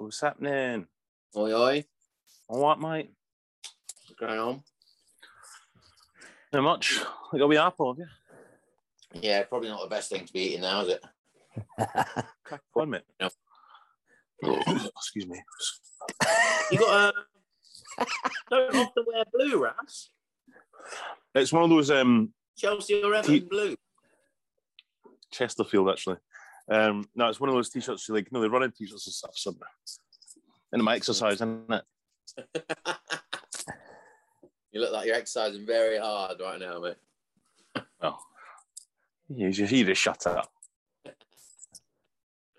What's happening? Oi, oi. All right, mate. What's going on? Not much. I got a wee apple, have you? Yeah, probably not the best thing to be eating now, is it? Crack on, mate. No. Excuse me. You got a. don't often wear blue, Ras. It's one of those um Chelsea or Everton T- blue. Chesterfield actually. Um, no, it's one of those t-shirts you like, you know, the running t-shirts and stuff. So, in my exercise, isn't it? you look like you're exercising very hard right now, mate. Oh, you just, you just shut up.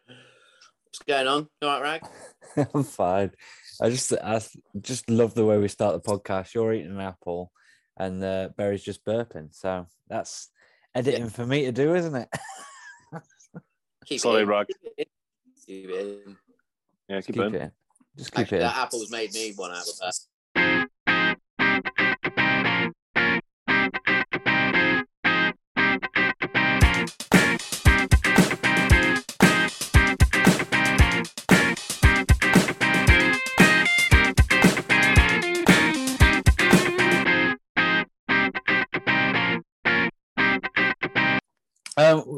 What's going on? You all right, Wragg? I'm fine. I just I just love the way we start the podcast. You're eating an apple, and uh, Barry's just burping. So that's editing for me to do, isn't it? Keep Sorry, it in. Wragg. Keep it in. Keep it in. Yeah, keep, keep it. it in. Just keep Actually, it. in. that apple's made me one out of that.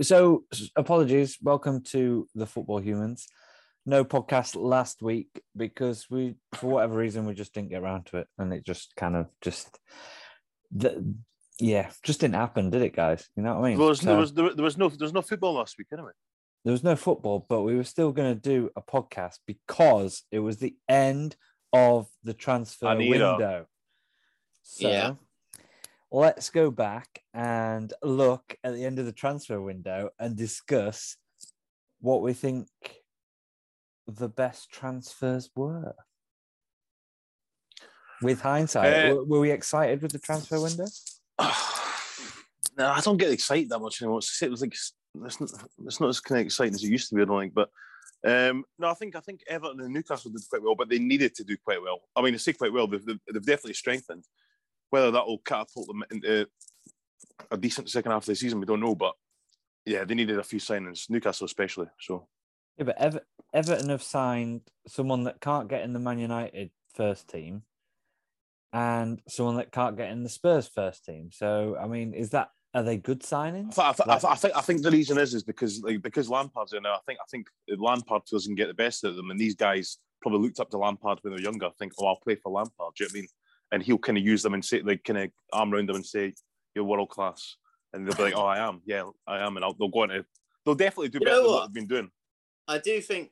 So apologies. Welcome to the Football Humans. No podcast last week because we, for whatever reason, we just didn't get around to it, and it just kind of just, the, yeah, just didn't happen, did it, guys? You know what I mean? There was, there was there was no there was no football last week anyway. there was no football, but we were still going to do a podcast because it was the end of the transfer window. So Yeah. Let's go back and look at the end of the transfer window and discuss what we think the best transfers were. With hindsight, Uh, were, were we excited with the transfer window? no, I don't get excited that much anymore. It's, it was like it's not, it's not as kind of exciting as it used to be. I don't think, but um, no, I think I think Everton and Newcastle did quite well, but they needed to do quite well. I mean, I say quite well. They've, they've, they've definitely strengthened. Whether that will catapult them into a decent second half of the season, we don't know. But yeah, they needed a few signings, Newcastle especially. So Yeah, but Ever- Everton have signed someone that can't get in the Man United first team and someone that can't get in the Spurs first team. So, I mean, is that are they good signings? I, th- I, th- Like- I think I think the reason is is because like because Lampard's in there. I think I think Lampard doesn't get the best of them, and these guys probably looked up to Lampard when they were younger. Think, oh, I'll play for Lampard. Do you know what I mean? And he'll kind of use them and say like kind of arm around them and say, "You're world class," and they'll be like, "Oh, I am. Yeah, I am," and I'll, they'll go into. They'll definitely do You better than what what? they've been doing. I do think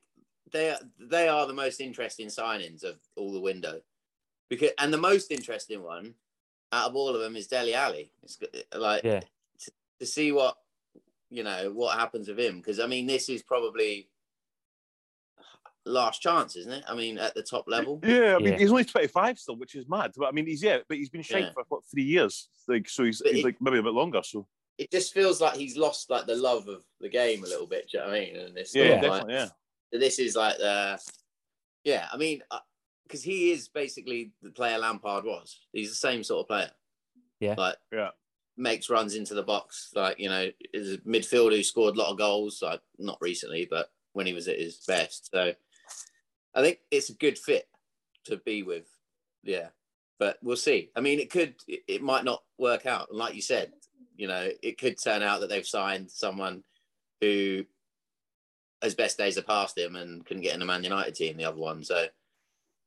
they are, they are the most interesting signings of all the window, because and the most interesting one out of all of them is Dele Alli. It's g- like Yeah. to, to see what you know what happens with him because I mean this is probably last chance, isn't it? I mean at the top level. Yeah, I mean Yeah. he's only twenty five still, which is mad. But I mean he's yeah, but he's been shite Yeah. for what three years. Like so he's, he's he- like maybe a bit longer. So It just feels like he's lost like the love of the game a little bit. Do you know what I mean? And it's yeah, sort of definitely, yeah. this is like the yeah. I mean uh, because he is basically the player Lampard was. He's the same sort of player. Yeah. Like Yeah. makes runs into the box. Like, you know, is a midfielder who scored a lot of goals, like not recently, but when he was at his best. So I think it's a good fit to be with. Yeah. But we'll see. I mean, it could, it, might not work out. And like you said, you know, it could turn out that they've signed someone who his best days are past him and couldn't get in the Man United team, the other one. So,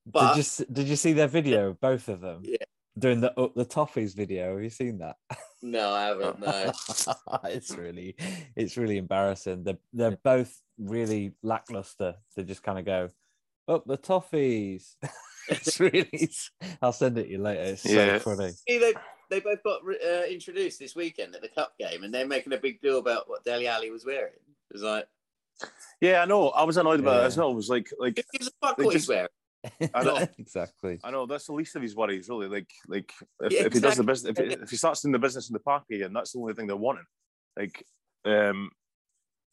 but did you did you see their video, both of them? Yeah. Doing the up the toffees video. Have you seen that? no, I haven't. No. it's really it's really embarrassing. They're they're both really lackluster. They just kind of go up the toffees. it's really. I'll send it to you later. It's so funny. See, they they both got uh, introduced this weekend at the cup game, and they're making a big deal about what Dele Alli was wearing. It was like, Yeah, I know. I was annoyed about it Yeah. as well. It was like like who gives a fuck They what he's wearing? I know. exactly. I know that's the least of his worries, really. Like, like if, Yeah, if he does the business, if, he- if he starts doing the business in the park again, that's the only thing they're wanting. Like, um,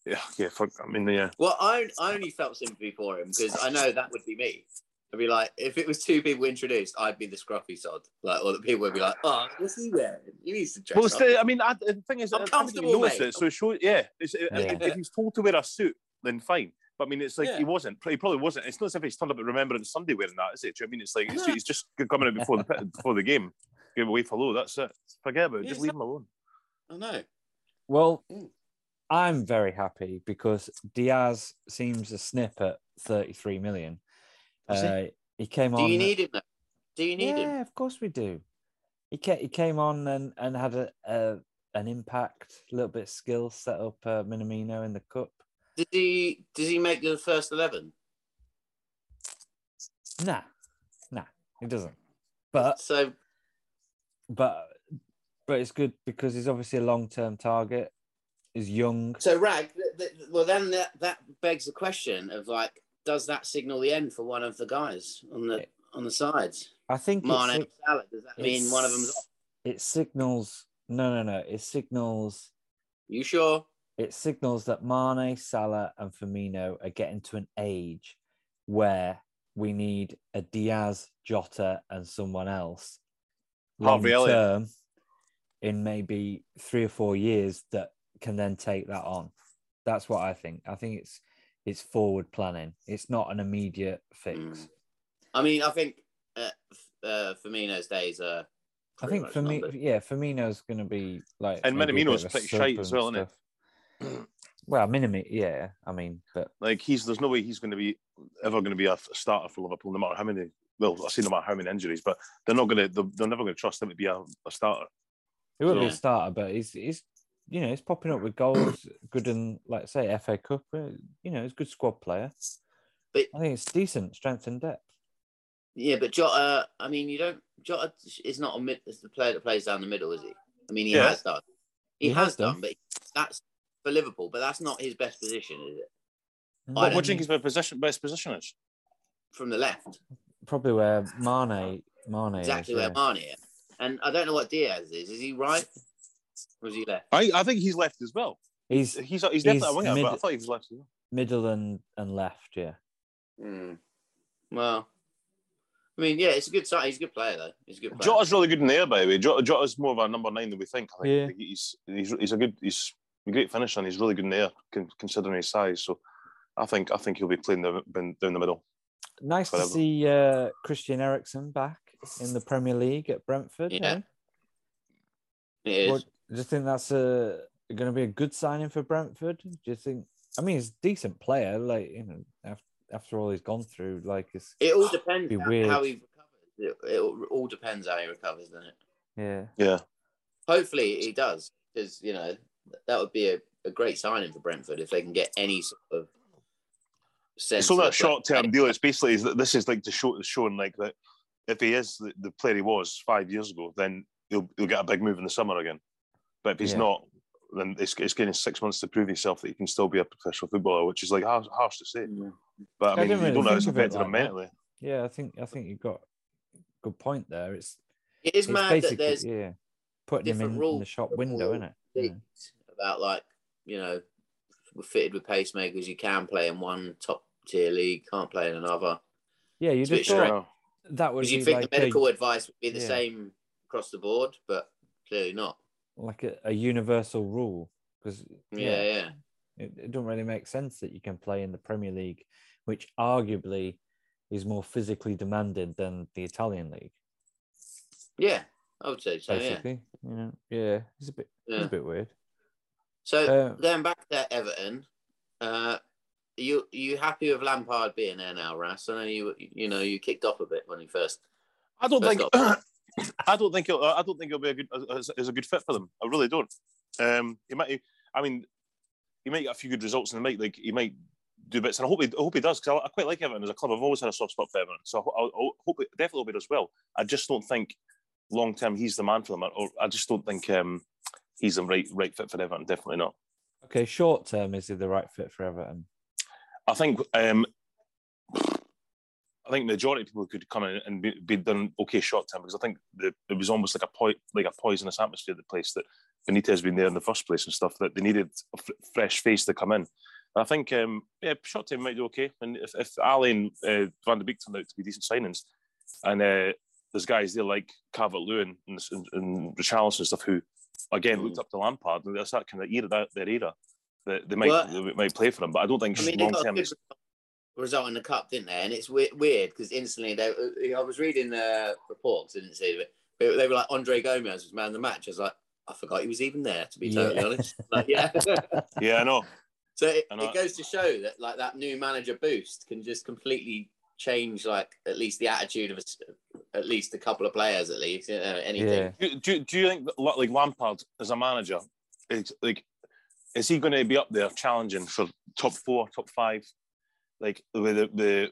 yeah, yeah. Fuck, I mean, yeah, uh, Well, I I only felt sympathy for him because I know that would be me. I'd be like, if it was two people introduced, I'd be the scruffy sod. Like, or the people would be like, oh, what's he wearing? He needs to dress Well, it's up. the, I mean, I, the thing is, I'm I think comfortable, you mate. it. So show, yeah, it's, uh, Yeah. If, if he's told to wear a suit, then fine. But I mean, it's like Yeah. he wasn't. He probably wasn't. It's not as if he's turned up at Remembrance Sunday wearing that, is it? Do you know what I mean? It's like it's, he's just coming out before the before the game. Give away for low. That's it. Forget about it. Yeah, Just it's leave him alone. I know. Well, Mm. I'm very happy because Diaz seems a snip at 33 million. He? Uh, he came Do on. you need him? Though? Do you need it? yeah, him? of course we do. He came, he came on and, and had a, a an impact, a little bit of skill, set up uh, Minamino in the cup. Did he? Does he make the first eleven? Nah, nah, he doesn't. But So but but it's good because he's obviously a long term target. He's young. So Wragg, th- th- well then that, that begs the question of like, does that signal the end for one of the guys on the on the sides? I think Mane and Salah. Does that mean one of them's off? it signals no no no. It signals You sure? it signals that Mane, Salah, and Firmino are getting to an age where we need a Diaz, Jota, and someone else long Harvey Elliott. term in maybe three or four years that can then take that on. That's what I think. I think it's it's forward planning. It's not an immediate fix. Mm. I mean, I think uh, F- uh, Firmino's days are. I think much for me, numbered. yeah, Firmino's going to be like, And maybe a Minamino's bit of a pretty shite as well, isn't stuff. Well, Minami, yeah. I mean, but Like he's there's no way he's going to be ever going to be a starter for Liverpool, no matter how many. Well, I say no matter how many injuries, but they're not going to. They're, they're never going to trust him to be a, a starter. He won't be a starter, but he's he's you know he's popping up with goals, good in like say FA Cup. uh, You know, he's a good squad player. But- I think it's decent strength and depth. Yeah, but Jota. I mean, you don't. Jota is not a mid. Is the player that plays down the middle, is he? I mean, he Yeah. has done. He, He has, has done, done. but that's for Liverpool. But that's not his best position, is it? I What, don't what do you think his best position, best position is? From the left, Probably where Mane Mane exactly is, where yeah. Mane is. And I don't know what Diaz is. Is he right? Or is he left? I, I think he's left as well. He's He's he's definitely a He's winger, mid- but I thought he was left as well. middle and and left. Yeah, Hmm. Well, I mean, yeah, it's a good sign. He's a good player, though. He's a good player. Jota's really good in the air, by the way. Jota, Jota's more of a number nine than we think. I think Yeah. he's, he's he's a good he's a great finisher and he's really good in the air considering his size. So I think I think he'll be playing the, down the middle. nice to see uh, Christian Eriksen back in the Premier League at Brentford. Yeah. eh? It is. What, do you think that's a going to be a good signing for Brentford? Do you think? I mean, he's a decent player. Like you know, after, after all he's gone through, like it's It all depends Be how, weird. how he recovers. It, it all- all depends how he recovers, doesn't it? yeah. Yeah, Hopefully he does, because you know that would be a, a great signing for Brentford if they can get any sort of sense. it's not a of- short term deal. It's basically that this is like to show showing like that if he is the, the player he was five years ago, then he'll he'll get a big move in the summer again. But if he's Yeah. not, then it's, it's getting six months to prove himself that he can still be a professional footballer, which is like harsh, harsh to say. Mm. But I I mean, didn't you don't know how it's think of it affected him like that. mentally. Yeah, I think I think you got a good point there. It's, It is it's mad that basically there's yeah, putting him different in, in the shop window, all isn't it? Yeah. about like you know we're fitted with pacemakers. You can play in one top tier league, can't play in another. Yeah, you It's a bit just thought Yeah. that would be you think like the medical a, advice would be the yeah. same across the board, but clearly not. Like a, a universal rule because Yeah, yeah. it, it don't really make sense that you can play in the Premier League, which arguably is more physically demanding than the Italian league. Yeah, I would say so. Yeah. Basically, you know, yeah, it's a bit, it's a bit weird. So Uh, then back to Everton. Uh, you you happy with Lampard being there now, Ras? I know you you know you kicked off a bit when he first. I don't First think. I don't think. He'll, I don't think he'll be a good as, as a good fit for them. I really don't. Um, he might. I mean, he might get a few good results, and he might like he might do bits. And I hope he, I hope he does because I, I quite like Everton as a club. I've always had a soft spot for Everton, so I, I, I hope it, definitely hope he does well. I just don't think long term he's the man for them, or I just don't think um, he's the right right fit for Everton. Definitely not. Okay, short term, is he the right fit for Everton? I think um, I think the majority of people could come in and be, be done okay short term because I think the, it was almost like a po- like a poisonous atmosphere at the place that Benitez been there in the first place and stuff that they needed a f- fresh face to come in. And I think um, yeah, short term might do okay. And if, if Alli and uh, Van de Beek turned out to be decent signings, and uh, there's guys there like Calvert Lewin and, and, and Richarlison and stuff who again Mm. looked up to Lampard and that's that kind of era that their era. that they might Well, they might play for him. But I don't think I mean, long term. Good result in the cup, didn't they? And it's we- weird because instantly they. uh, I was reading the reports, didn't see it, but they were like Andre Gomes was man of the match. I was like, I forgot he was even there. To be totally Yeah. honest, like, yeah. Yeah, I know. so it, know. it goes to show that like that new manager boost can just completely change like at least the attitude of a s at least a couple of players at least you know, anything. Yeah. Do, do, do you think that, like Lampard as a manager, is like, is he going to be up there challenging for top four, top five? Like with the, the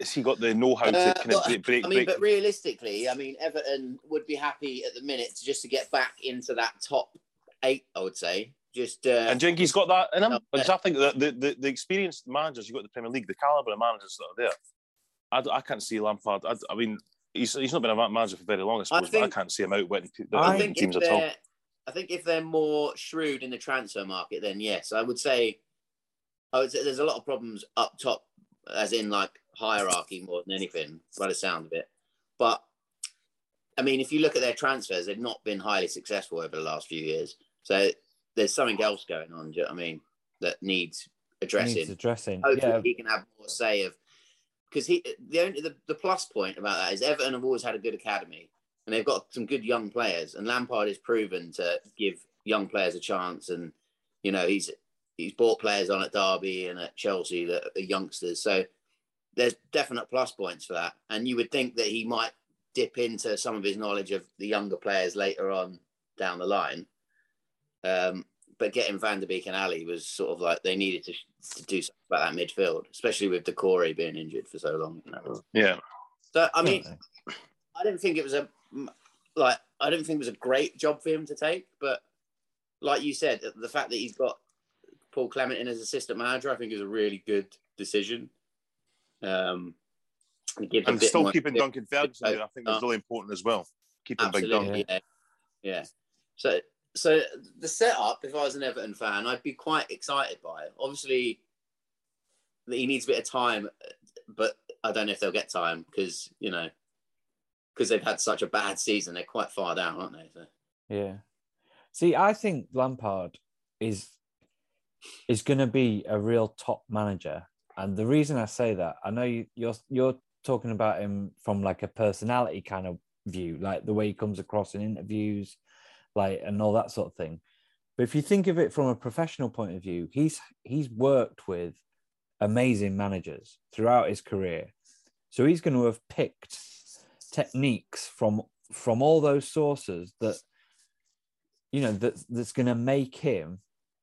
has he got the know-how to Uh, kind well, of break? break, I mean, break- but realistically, I mean, Everton would be happy at the minute to just to get back into that top eight. I would say, just uh, and do he's got that in him? No, Because I think that the, the, the experienced managers you got in the Premier League, the caliber of managers that are there, I, I can't see Lampard. I, I mean, he's, he's not been a manager for very long, I suppose, but I think- can't see him outwitting pe- I I think if teams at all. I think if they're more shrewd in the transfer market, then yes, I would say. I would say there's a lot of problems up top, as in like hierarchy more than anything, by the sound of it. But I mean, if you look at their transfers, they've not been highly successful over the last few years. So there's something else going on. Do you know I mean? That needs addressing Needs addressing. hopefully Yeah, he can have more say of because he the only the, the plus point about that is Everton have always had a good academy and they've got some good young players and Lampard is proven to give young players a chance and you know he's he's bought players on at Derby and at Chelsea that are youngsters so there's definite plus points for that and you would think that he might dip into some of his knowledge of the younger players later on down the line um, but getting Van de Beek and Alli was sort of like they needed to, to do something about that midfield, especially with Doucouré being injured for so long. You know? Yeah. So I mean, definitely. I didn't think it was a like I didn't think it was a great job for him to take, but like you said, the fact that he's got Paul Clement in as assistant manager, I think is a really good decision. Um, it gives a And bit still more- keeping Duncan Ferguson there, I think is Uh, really important as well. Keeping Big Absolutely, Duncan. yeah. yeah. So, so the setup, if I was an Everton fan, I'd be quite excited by it. Obviously, he needs a bit of time, but I don't know if they'll get time because you know, because they've had such a bad season, they're quite far down, aren't they? So, Yeah. See, I think Lampard is is going to be a real top manager, and the reason I say that, I know you, you're you're talking about him from like a personality kind of view, like the way he comes across in interviews, like and all that sort of thing. But if you think of it from a professional point of view, he's he's worked with amazing managers throughout his career, so he's going to have picked techniques from from all those sources that you know that that's going to make him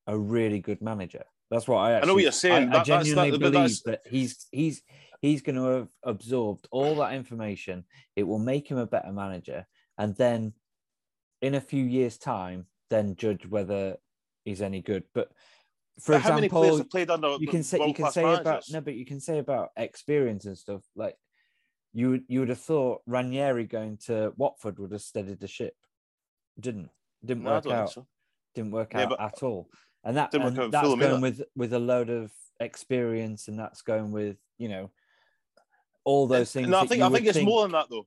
a really good manager. That's what I. Actually, know what you're saying. I, I That- that's- genuinely that- believe that he's he's he's going to have absorbed all that information. It will make him a better manager, and then in a few years' time, then judge whether he's any good. But for But how many players example, have played under you can say you can say about no, but you can say about experience and stuff. Like you would you would have thought Ranieri going to Watford would have steadied the ship. Didn't didn't No, work out. so. Didn't work Yeah, out but- at all. And that and that's going either. with with a load of experience, and that's going with you know all those things. No, I think I think it's more than that though.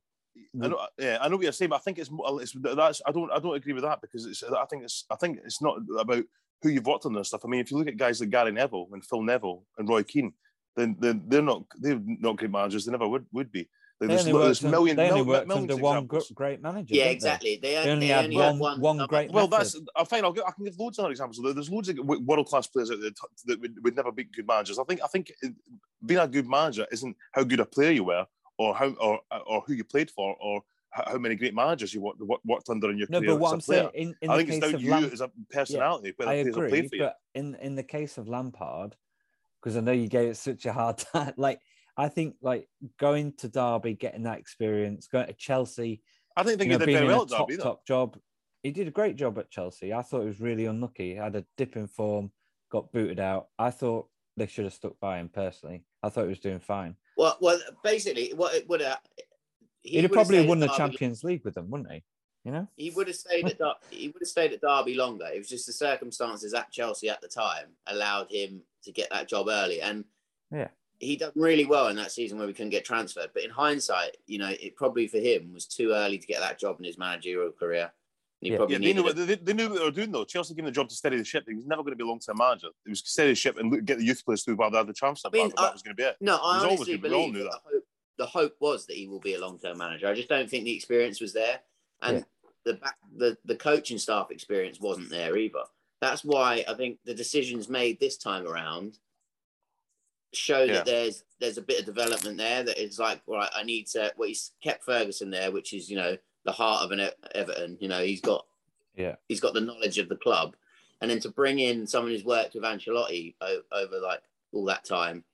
I know, yeah, I know what you're saying, but I think it's more. It's that's I don't I don't agree with that because it's I think it's I think it's not about who you've worked on and stuff. I mean, if you look at guys like Gary Neville and Phil Neville and Roy Keane, then then they're not they're not great managers. They never would would be. They There's, only there's worked, million, they only mil- worked under one great manager. yeah, didn't they? exactly. They, They only they had only one- had one. one summer. great Well, method. that's uh, fine. I'll, get, I can give loads of other examples. There's loads of world class players out there that would, would never be good managers. I think I think being a good manager isn't how good a player you were, or how or or who you played for, or how how many great managers you worked, worked worked under in your No, career but what as a I'm player. saying in, in I the think it's case down of to you Lam- as a personality, whether I players are agree, for you. but in in the case of Lampard, because I know you gave it such a hard time. Like I think, like going to Derby, getting that experience, going to Chelsea, I didn't think you know, he did being very in well a at top Derby either. top job. He did a great job at Chelsea. I thought he was really unlucky. He had a dip in form, got booted out. I thought they should have stuck by him personally. I thought he was doing fine. Well, well, basically, what it would have. He'd have probably won the Champions League with them, wouldn't he? You know? He would have stayed at Dar- he would have stayed at Derby longer. It was just the circumstances at Chelsea at the time allowed him to get that job early, and Yeah. He done really well in that season where we couldn't get transferred. But in hindsight, you know, it probably for him was too early to get that job in his managerial career. He Yeah. probably Yeah, they knew, what, they, they knew what they were doing though. Chelsea gave him the job to steady the ship. He was never going to be a long term manager. It was steady the ship and look, get the youth players through while they had the transfer. I mean, market. that I- was going to be it. No, I He's always honestly we all believe knew that the hope, the hope was that he will be a long term manager. I just don't think the experience was there, and Yeah. the back the the coaching staff experience wasn't there either. That's why I think the decisions made this time around show Yeah. that there's there's a bit of development there. That it's like right, I need to. Well, he's kept Ferguson there, which is you know the heart of an E- Everton. You know, he's got Yeah. he's got the knowledge of the club, and then to bring in someone who's worked with Ancelotti o- over like all that time,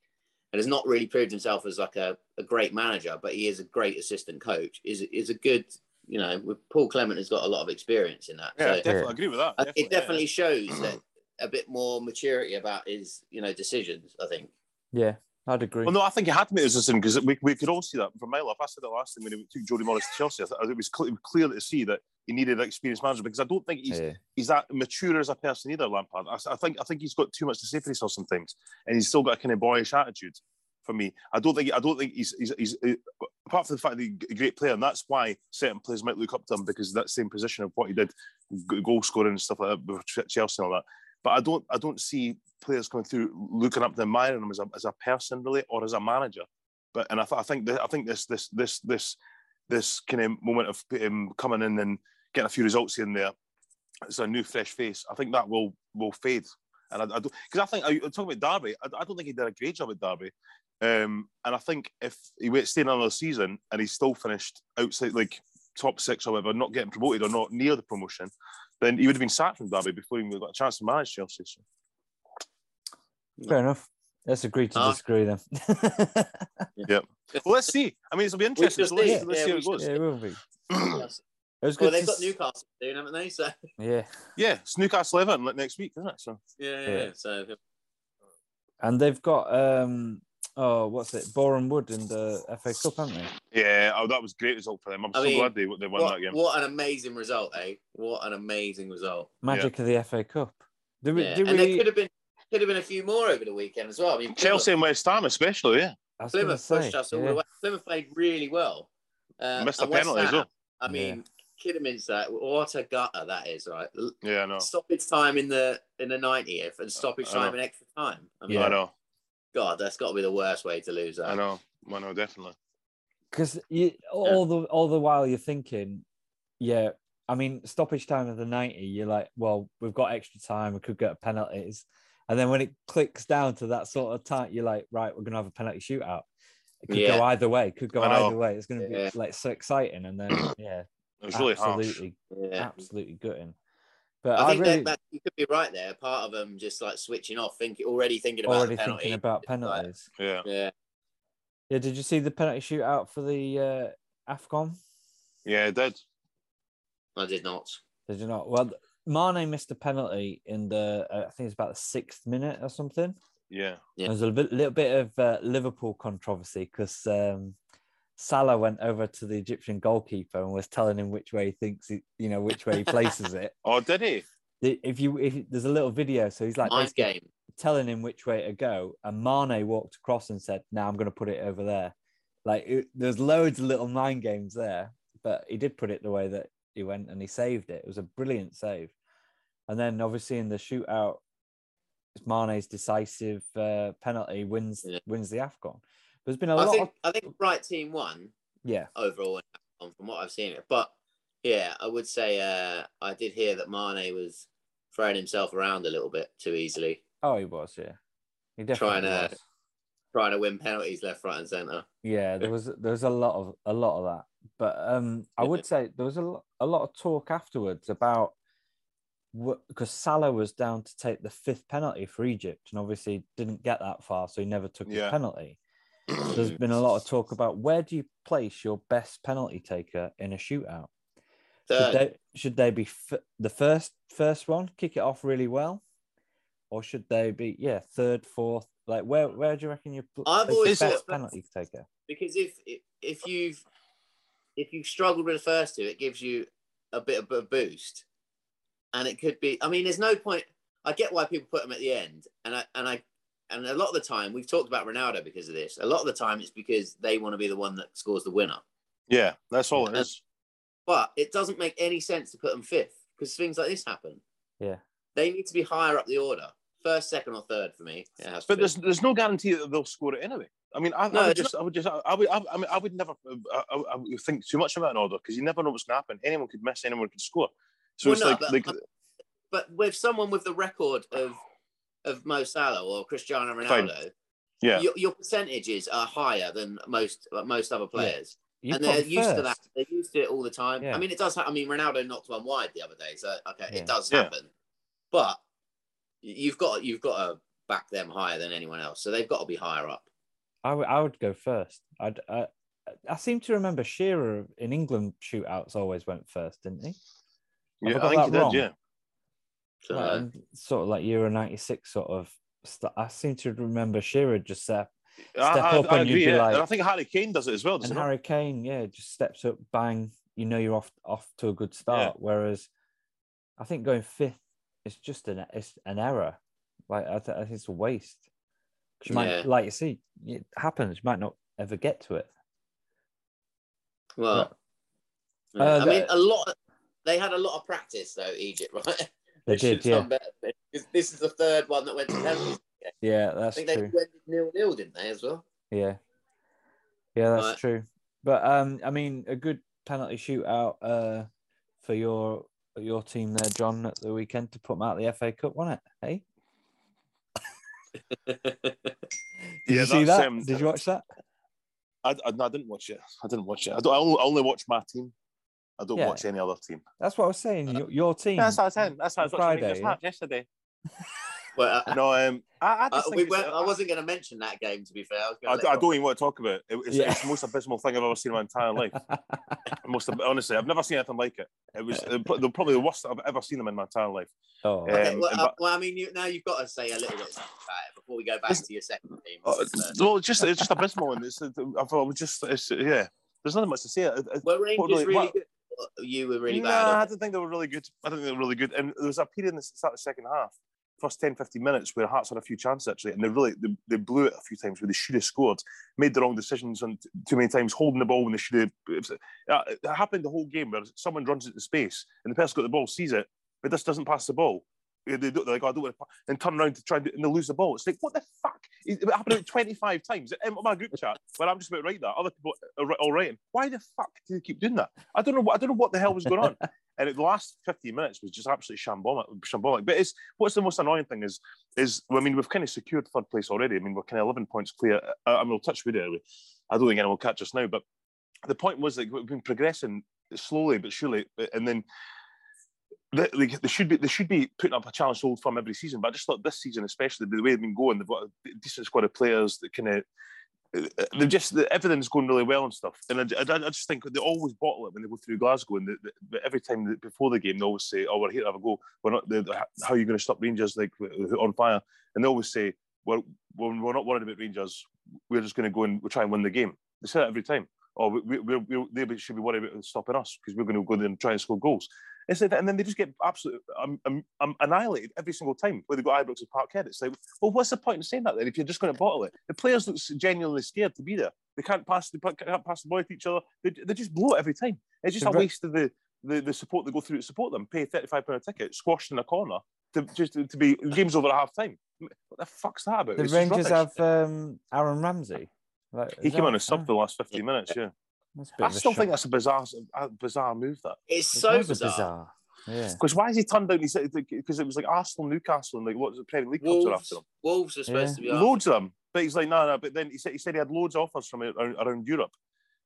and has not really proved himself as like a, a great manager, but he is a great assistant coach. is is a good you know. With Paul Clement has got a lot of experience in that. Yeah, so definitely. I agree with that. I- it definitely yeah. shows that a bit more maturity about his you know decisions. I think. Yeah, I'd agree. Well, no, I think he had to make this decision because we, we could all see that from my life. I said it last time when he took Jody Morris to Chelsea. It was clear, clear to see that he needed an experienced manager because I don't think he's yeah. he's that mature as a person either. Lampard. I, I think I think he's got too much to say for himself sometimes, and he's still got a kind of boyish attitude. For me, I don't think I don't think he's he's, he's uh, apart from the fact that he's a great player, and that's why certain players might look up to him because that same position of what he did, goal scoring and stuff like that with Chelsea and all that. But I don't I don't see players coming through looking up to admiring him as a, as a person really or as a manager. But and I, th- I think that, I think this this this this this kind of moment of him coming in and getting a few results and there, it's a new fresh face. I think that will will fade. And I, I don't because I think I, talking about Derby, I, I don't think he did a great job at Derby. Um, and I think if he wait staying another season and he's still finished outside like top six or whatever, not getting promoted or not near the promotion, then he would have been sacked from Derby before he even got a chance to manage Chelsea. So. Fair enough. Let's agree to Ah. disagree then. Yep. Well, let's see. I mean, it'll be interesting. So let's, see. let's Yeah, see how it goes. yeah, it will be. It was good. Well, they've to got s- Newcastle soon, haven't they? So Yeah, Yeah, it's Newcastle Everton like next week, isn't it? So yeah, Yeah. yeah. So and they've got um oh what's it, Boreham Wood in the FA Cup, haven't they? yeah, oh, that was a great result for them. I'm I so mean, glad they they won what, that game. what an amazing result, eh? What an amazing result. Magic of the FA Cup. Did we? Yeah. Did and there could have been could have been a few more over the weekend as well. I mean, Chelsea and West Ham, especially, yeah. I was gonna Plymouth say, pushed us all yeah. the way. Plymouth played really well. Uh, Missed a and West penalty as well. I mean, Kidderminster, what a gutter that is, right? Yeah, I know. Stoppage time in the in the 90th and stoppage time in extra time. I mean, Yeah. I know. God, that's got to be the worst way to lose that. I know. I know, definitely. because you all the all the while you're thinking, yeah. I mean, stoppage time of the ninety, you're like, well, we've got extra time, we could get penalties, and then when it clicks down to that sort of time, you're like, right, we're gonna have a penalty shootout. It could Yeah. go either way. Could go either way. It's gonna Yeah. be like so exciting, and then yeah, It was really harsh. absolutely, Yeah. absolutely gutting. But I I, think really that, that you could be right there. Part of them just like switching off, thinking already thinking about already the penalty. thinking about Like, penalties. Yeah. yeah, Yeah, did you see the penalty shootout for the uh, Afcon? Yeah, it did. I did not. Did you not? Well, Mane missed a penalty in the uh, I think it's about the sixth minute or something. Yeah. Yeah. There was a bit, little bit of uh, Liverpool controversy because um, Salah went over to the Egyptian goalkeeper and was telling him which way he thinks he, you know, which way he places it. Oh, did he? If you, if there's a little video, so he's like Mind game. telling him which way to go, and Mane walked across and said, "Now I'm going to put it over there." Like it, there's loads of little mind games there, but he did put it the way that he went, and he saved it. It was a brilliant save. And then obviously in the shootout, it's Mane's decisive uh, penalty wins Yeah. wins the Afcon. There's been a I lot think of I think right team won yeah, overall from what I've seen it. But yeah, I would say uh, I did hear that Mane was throwing himself around a little bit too easily, oh he was yeah, he definitely Trying to- was. trying to win penalties left, right, and centre. Yeah, there was there was a lot of a lot of that, but um, I would say there was a lot, a lot of talk afterwards about what because Salah was down to take the fifth penalty for Egypt, and obviously didn't get that far, so he never took his penalty. There's been a lot of talk about where do you place your best penalty taker in a shootout? Should they should they be f- the first first one, kick it off really well, or should they be yeah third, fourth? Like where where do you reckon you pl- I've always the best thought- penalty taker? because if if you've if you've struggled with the first two, it gives you a bit of a boost, and it could be. I mean, there's no point. I get why people put them at the end, and I and I and a lot of the time we've talked about Ronaldo because of this. A lot of the time it's because they want to be the one that scores the winner. Yeah, that's all it is. But it doesn't make any sense to put them fifth because things like this happen. Yeah. They need to be higher up the order, first, second, or third for me. It has to But there's there's no guarantee that they'll score it anyway. I mean, I, No, I would just, I would just, I would, I, I mean, I would never, I, I, I would think too much about an order because you never know what's going to happen. Anyone could miss, anyone could score. So Well, it's no, like, but- like, but with someone with the record of of Mo Salah or Cristiano Fine. Ronaldo, yeah, your, your percentages are higher than most most other players. You and they're them used to that. They're used to it all the time. Yeah. I mean, it does. Ha- I mean, Ronaldo knocked one wide the other day, so okay, Yeah. it does Yeah. happen. But you've got you've got to back them higher than anyone else, so they've got to be higher up. I would I would go first. I'd, I I seem to remember Shearer in England shootouts always went first, didn't he? yeah, got I think that he did. Yeah, So, uh, Like, and sort of like Euro '96 sort of. St- I seem to remember Shearer just set I, Step I, up I and you'd agree. be Yeah. like- and I think Harry Kane does it as well. and Doesn't he? Harry Kane, yeah, just steps up, bang, you know you're off off to a good start. Whereas I think going fifth is just an it's an error. Like I, th- I think it's a waste. You might, Yeah. like you see, it happens. You might not ever get to it. well, Uh, yeah. I mean, a lot. They had a lot of practice though, Egypt, right? They should did, yeah, done. This- This is the third one that went to penalties. Yeah, I that's think true. they ended nil nil, didn't they, as well? Yeah, yeah, that's Right. true. But um, I mean, a good penalty shootout uh for your your team there, John, at the weekend to put them out of the FA Cup, wasn't it? Hey, did Yeah, you see that? um, did you watch that? I, I, no, I didn't watch it. I didn't watch it. I, don't, I, only, I only watch my team. I don't Yeah. watch any other team. That's what I was saying. Your, your team. That's how I was saying. That's how I was watching Friday, Rangers yeah. yesterday. Well, uh, No, um, I, I uh, think we it's- weren't, I wasn't going to mention that game. To be fair, I, was I, I don't even want to talk about it. it it's, Yeah. it's the most abysmal thing I've ever seen in my entire life. most ab- honestly, I've never seen anything like it. It was uh, the- probably the worst I've ever seen them in my entire life. oh, Yeah. Okay, Um, well, uh, but- well, I mean, you, now you've got to say a little bit about it before we go back Listen- to your second team. Uh, Uh, well, it's just it's just abysmal, and it's I thought it was just it's, yeah. There's nothing much to say. It- it- were Rangers really- really what- good? You were really nah, bad. I didn't think they were really good. I think they were really good. And there was a period in the start of the second half, first 10, 15 minutes, where Hearts had a few chances actually, and they really they, they blew it a few times where they should have scored, made the wrong decisions on too many times, holding the ball when they should have. Uh, it happened the whole game where someone runs into space and the person got the ball, sees it, but just doesn't pass the ball. They do, they're like, oh, I don't want to, and turn around to try and, and they lose the ball. It's like, what the fuck? It happened about 25 times in my group chat where I'm just about to write that. Other people are all writing. Why the fuck do they keep doing that? I don't know. What, I don't know what the hell was going on. and it, the last 15 minutes was just absolutely shambolic. shambolic. But it's what's the most annoying thing is is I mean we've kind of secured third place already. I mean we're kind of 11 points clear. I, I mean we'll touch with it. Anyway. I don't think anyone will catch us now. But the point was that we've been progressing slowly but surely, uh, and then. They, they, should be they should be putting up a challenge to Old Firm every season, but I just thought this season, especially the way they've been going, they've got a decent squad of players that kind of uh, they've just everything's going really well and stuff. And I, I, I just think they always bottle it when they go through Glasgow, and every time before the game they always say, "Oh, we're here to have a go. We're not. How are you going to stop Rangers like on fire?" And they always say, "Well, we're, we're not worried about Rangers. We're just going to go and we'll try and win the game." They say that every time. Oh, we, we, we, they should be worried about stopping us because we're going to go there and try and score goals. It's like that, and then they just get absolutely um, um, um, annihilated every single time where they've got Ibrox and Parkhead. It's like, well, what's the point in saying that then if you're just going to bottle it? The players look genuinely scared to be there. They can't pass the can't pass the ball to each other. They, they just blow it every time. It's just The a re- waste of the, the, the support they go through to support them. Pay thirty five pound a ticket, squashed in a corner to just to, to be games over at half time. What the fuck's that about? the It's Rangers have um, Aaron Ramsey. Like, He came that- on a sub for the last fifteen minutes. Yeah, that's a bit I still shock. think that's a bizarre, a bizarre move. That It's It so was a bizarre. Yeah. because why has he turned down? He said because it was like Arsenal, Newcastle, and like what was the Premier League clubs were Wolves, after him. Wolves are supposed Yeah. to be after Loads of them, but he's like no, no. But then he said he said he had loads of offers from around, around Europe,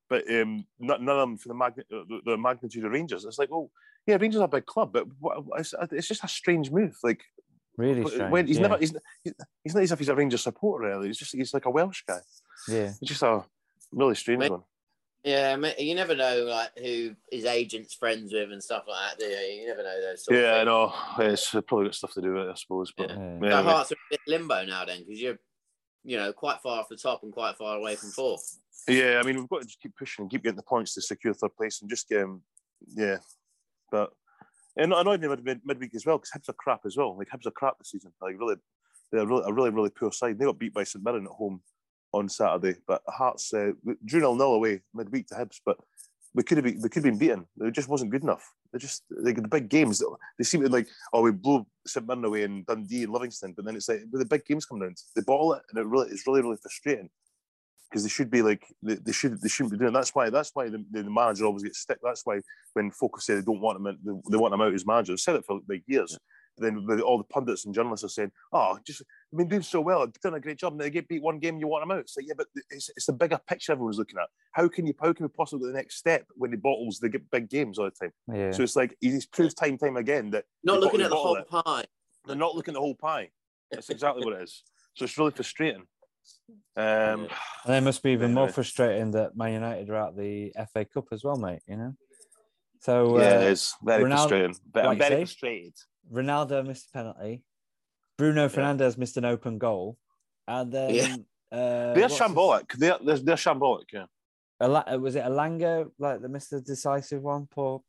but um, none none of them for the, magni- uh, the, the magnitude of Rangers. It's like, well, yeah, Rangers are a big club, but what, it's, it's just a strange move. Like Really strange. when he's yeah. never, he's, he's not as if he's a Rangers supporter. Really, he's just he's like a Welsh guy. yeah. It's just a really strange Mate, one. Yeah, you never know like who his agent's friends with and stuff like that, do you? You never know those. Sort Yeah, I of know. It's probably got stuff to do with it, I suppose. But Yeah. Yeah. things. yeah, So anyway. Hearts are in limbo now then, because you're, you know, quite far off the top and quite far away from fourth. Yeah, I mean, we've got to just keep pushing and keep getting the points to secure third place and just get um, yeah. But and I know even mid, mid, midweek as well because Hibs are crap as well. Like Hibs are crap this season. Like really, they're really, a really really poor side. They got beat by St Mirren at home on Saturday, but Hearts uh, drew nil nil away midweek to Hibs. But we could have been, we could have been beaten. It just wasn't good enough. They just like the big games. They seem to like oh we blew St Mirren away in Dundee and Livingston, but then it's like the big games coming down, they bottle it, and it really it's really really frustrating because they should be like they, they should they shouldn't be doing. That's why that's why the, the manager always gets stick. That's why when focus say they don't want him, they, they want him out as manager. They've said it for like years. But then all the pundits and journalists are saying, "Oh, just I've been doing so well. I've done a great job. And they get beat one game, you want them out." It's like, yeah, but it's, it's the bigger picture everyone's looking at. How can you how can we possibly the next step when he bottles the big games all the time? Yeah. So it's like he's proved time time again that Not looking at the whole it. pie. They're not looking at the whole pie. That's exactly what it is. So it's really frustrating. Um, And it must be even more frustrating that Man United are out the FA Cup as well, mate. You know. So yeah, uh, it's very Ronaldo- frustrating. But I'm very say, frustrated. Ronaldo missed a penalty. Bruno Fernandes missed an open goal, and then Yeah. uh, They're what's his- shambolic. They're, they're, they're shambolic, yeah. Ala- was it Elanga like the Mr. Decisive one? Poor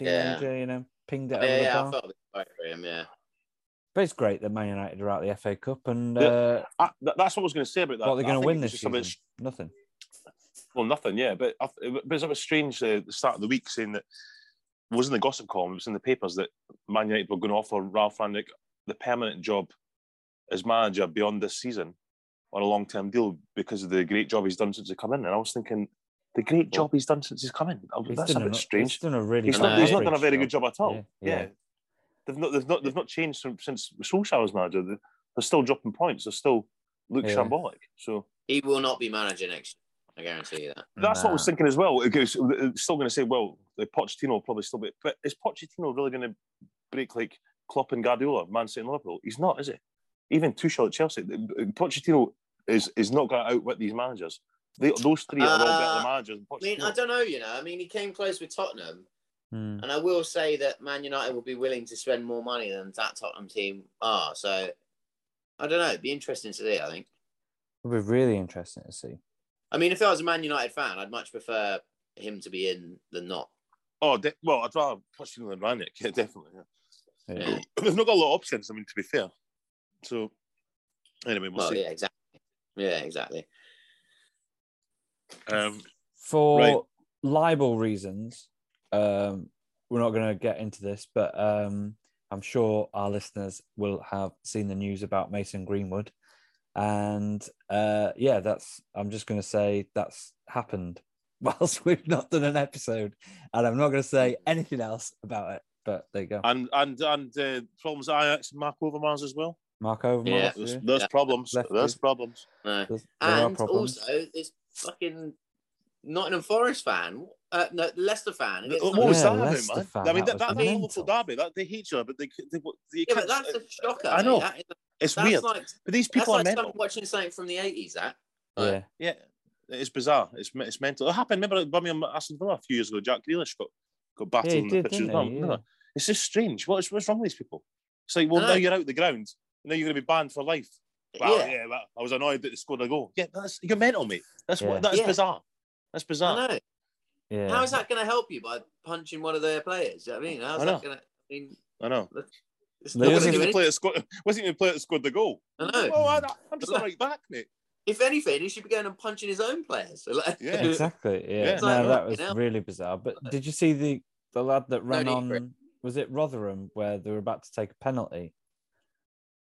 Yeah. teenager, you know, pinged it Yeah, over yeah, the I bar. felt sorry for him. Yeah. But it's great that Man United are out the FA Cup, and Yeah. uh, I, that's what I was going to say about that. what they're going to win this season? Nothing. well, nothing, yeah. But I, but it's a bit strange uh, the start of the week saying that it wasn't the gossip column, it was in the papers that Man United were going to offer Ralf Rangnick the permanent job as manager beyond this season on a long term deal because of the great job he's done since he come in. And I was thinking, the great job he's done since he's come in. He's that's a done bit He's strange. done a really. He's not, he's not done a very job. good job at all. Yeah, Yeah. yeah. They've not they've not they've not changed from, since Solskjaer was manager. They're, they're still dropping points. They're still look Yeah. shambolic. So He will not be manager next year. I guarantee you that. that's what I was thinking as well. It goes, still going to say, well, the Pochettino will probably still be, but is Pochettino really going to break like Klopp and Guardiola, Man City and Liverpool? He's not, is he? Even Tuchel at Chelsea, Pochettino is is not going to outwit these managers. They, those three are all better Uh, managers. Than I mean, I don't know. You know, I mean, he came close with Tottenham, Hmm. and I will say that Man United will be willing to spend more money than that Tottenham team are. So I don't know. It'd be interesting to see. I think. It'll be really interesting to see. I mean, if I was a Man United fan, I'd much prefer him to be in than not. Oh, de- well, I'd rather Pochettino than Rangnick. Yeah, definitely. Yeah. Yeah. They've not got a lot of options. I mean, to be fair. So anyway, we'll Well, see. yeah, exactly. Yeah, exactly. Um, For Right. libel reasons, um, we're not going to get into this, but um, I'm sure our listeners will have seen the news about Mason Greenwood. And uh, yeah, that's, I'm just going to say that's happened whilst we've not done an episode. And I'm not going to say anything else about it, but there you go. and and and uh, problems at Ajax and Mark Overmars as well. Mark Overmars. Yeah. There's, yeah. there's Yeah. problems. Left There's is- problems. No. There's- And problems. also, this fucking Nottingham Forest fan, uh, no, Leicester fan. What not- was Yeah, that Leicester man? fan, I mean, that that, was that, mental. local derby, that they hate each other, but they, they, they yeah, can't- but that's a shocker. I know. That is- It's that's weird. like but these that's people are like mental. someone watching something from the eighties. That Yeah. Yeah, it's bizarre. It's it's mental. It happened. Remember at Birmingham Aston Villa a few years ago. Jack Grealish got got battled Yeah, he on the pitch as didn't well. Yeah. It's just strange. What's what's wrong with these people? It's like, well, now you're out the ground. Now you're going to be banned for life. Well, yeah, yeah, well, I was annoyed that they scored a goal. Yeah, that's you're mental, mate. That's Yeah. what that's Yeah. bizarre. That's bizarre. I know. Yeah. How is that going to help you by punching one of their players? You know what I mean, how's I that know. going to? I mean, I know. It's There not is wasn't going even do the player that scored. Wasn't even the player that scored the goal. I know. Oh, I, I'm just a right back, mate. If anything, he should be going and punching his own players. So, like- Yeah. exactly. Yeah, Yeah. It's like, no, that fucking was hell. really bizarre. But did you see the the lad that ran need for it. on? Was it Rotherham where they were about to take a penalty?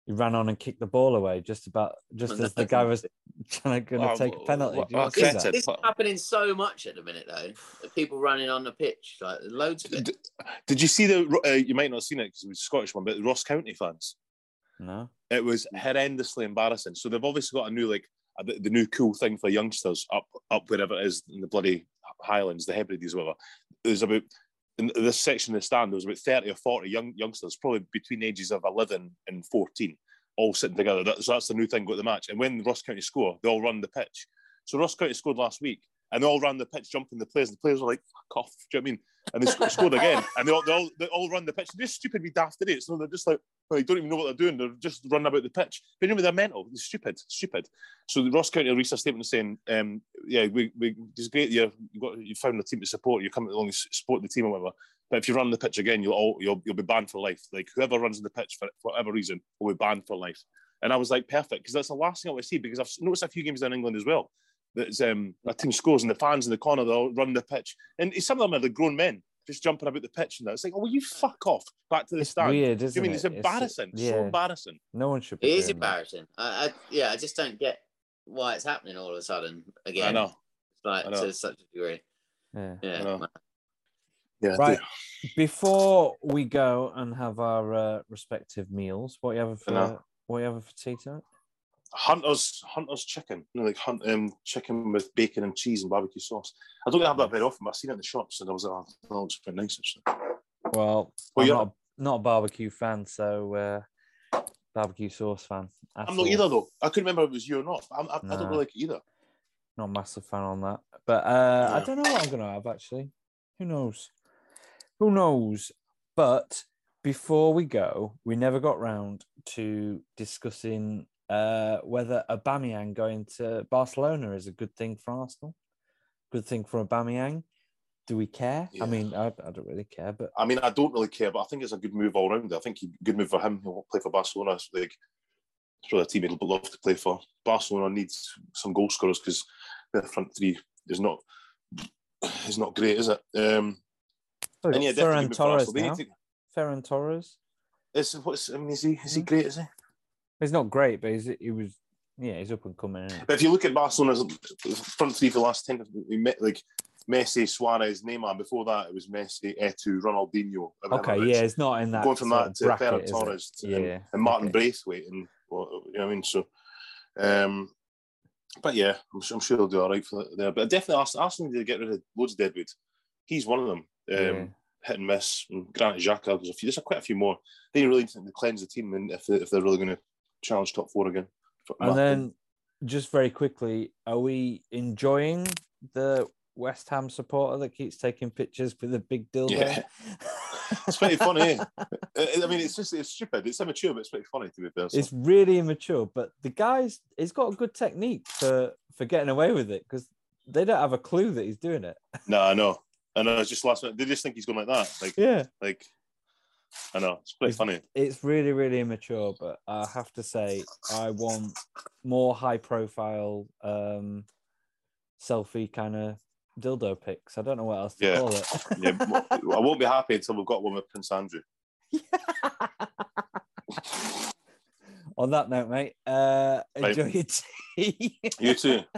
He ran on and kicked the ball away just about just as the guy was trying to Oh, take a penalty. well, well, not see Arteta- that? This is happening so much at the minute, though. People running on the pitch, like loads of it. D- Did you see the? Uh, you might not have seen it because it was a Scottish one, but the Ross County fans. No. It was horrendously embarrassing. So they've obviously got a new like a, the new cool thing for youngsters up up wherever it is in the bloody Highlands, the Hebrides, whatever. There's about in this section of the stand. There was about thirty or forty young youngsters, probably between the ages of eleven and fourteen, all sitting together. That, so that's the new thing with the match. And when Ross County score, they all run the pitch. So Ross County scored last week, and they all ran the pitch, jumping the players. And the players were like, "Fuck off!" Do you know what I mean? And they sc- scored again, and they all, they all they all run the pitch. They're just stupid, be daft idiots. No, they're just like they don't even know what they're doing. They're just running about the pitch. But anyway, they're mental. They're stupid, stupid. So the Ross County released a statement saying, um, "Yeah, we, we it's great. You you got you found a team to support. You're coming along support the team or whatever. But if you run the pitch again, you'll all you'll you'll be banned for life. Like whoever runs the pitch for, for whatever reason will be banned for life." And I was like, perfect, because that's the last thing I want to see. Because I've noticed a few games in England as well. that's um, a team scores and the fans in the corner they'll run the pitch, and some of them are the grown men just jumping about the pitch and that. It's like, oh, will you fuck off back to the It's stand? weird, isn't you mean it? it's embarrassing? so yeah. embarrassing. No one should be. It is doing that. embarrassing. I, I, yeah, I just don't get why it's happening all of a sudden again. I know. Like I know. to such a degree. Yeah. Yeah. Yeah, Right. Before we go and have our uh, respective meals, what you have I know. for what you have for tea tonight? Hunter's Hunter's chicken, you know, like hunt um, chicken with bacon and cheese and barbecue sauce. I don't have that very often, but I've seen it in the shops, and I was like, oh, that looks quite nice actually. Well, Well, I'm not, a, not a barbecue fan, so uh, barbecue sauce fan. I'm not all. either though. I couldn't remember if it was you or not. I'm, I, I don't really like it either. Not a massive fan on that, but uh, I don't know what I'm gonna have actually. Who knows? Who knows? But before we go, we never got round to discussing uh, whether Aubameyang going to Barcelona is a good thing for Arsenal. Good thing for Aubameyang. Do we care? I mean, I, I don't really care, but I mean, I don't really care, but I think it's a good move all round. I think he, good move for him. He'll play for Barcelona. It's like it's really a team he'd love to play for. Barcelona needs some goal scorers because their front three is not is not great, is it? Um, and yeah, Ferran good move for Torres. Now. to, Ferran Torres. it's, what's, I mean, is he is he Mhm. great? Is he? He's not great, but he's he was yeah, he's up and coming. But if you look at Barcelona's front three for the last ten, we met like Messi, Suarez, Neymar. Before that, it was Messi, Eto'o, Ronaldinho. Okay, yeah, it's not in that going from that to bracket, Ferran? Torres to, Yeah, and Martin okay. Braithwaite and well, you know what I mean. So, um, but yeah, I'm, sure- I'm sure they'll do all right for that there. But definitely, Arsenal, Arsenal need to get rid of loads of deadwood. He's one of them. Um, Yeah. Hit and miss. And Granit Xhaka. There's a few. There's quite a few more. They really need to cleanse the team, and if if they're really going to challenge top four again. And opinion. then, just very quickly, are we enjoying the West Ham supporter that keeps taking pictures with a big dildo? Yeah. It's pretty funny. I I mean, it's just it's stupid. It's immature, but it's pretty funny to be fair. So. it's really immature, but the guy's he's got a good technique for for getting away with it because they don't have a clue that he's doing it. No, I know. I know. It's just last minute. They just think he's going like that. Like, Yeah, like. I know. It's pretty It's- funny. it's really really immature, but I have to say I want more high profile um selfie kind of dildo pics. I don't know what else to Yeah. call it. Yeah, I won't be happy until we've got one with Prince Andrew. On that note, mate, uh, Right. enjoy your tea. You too.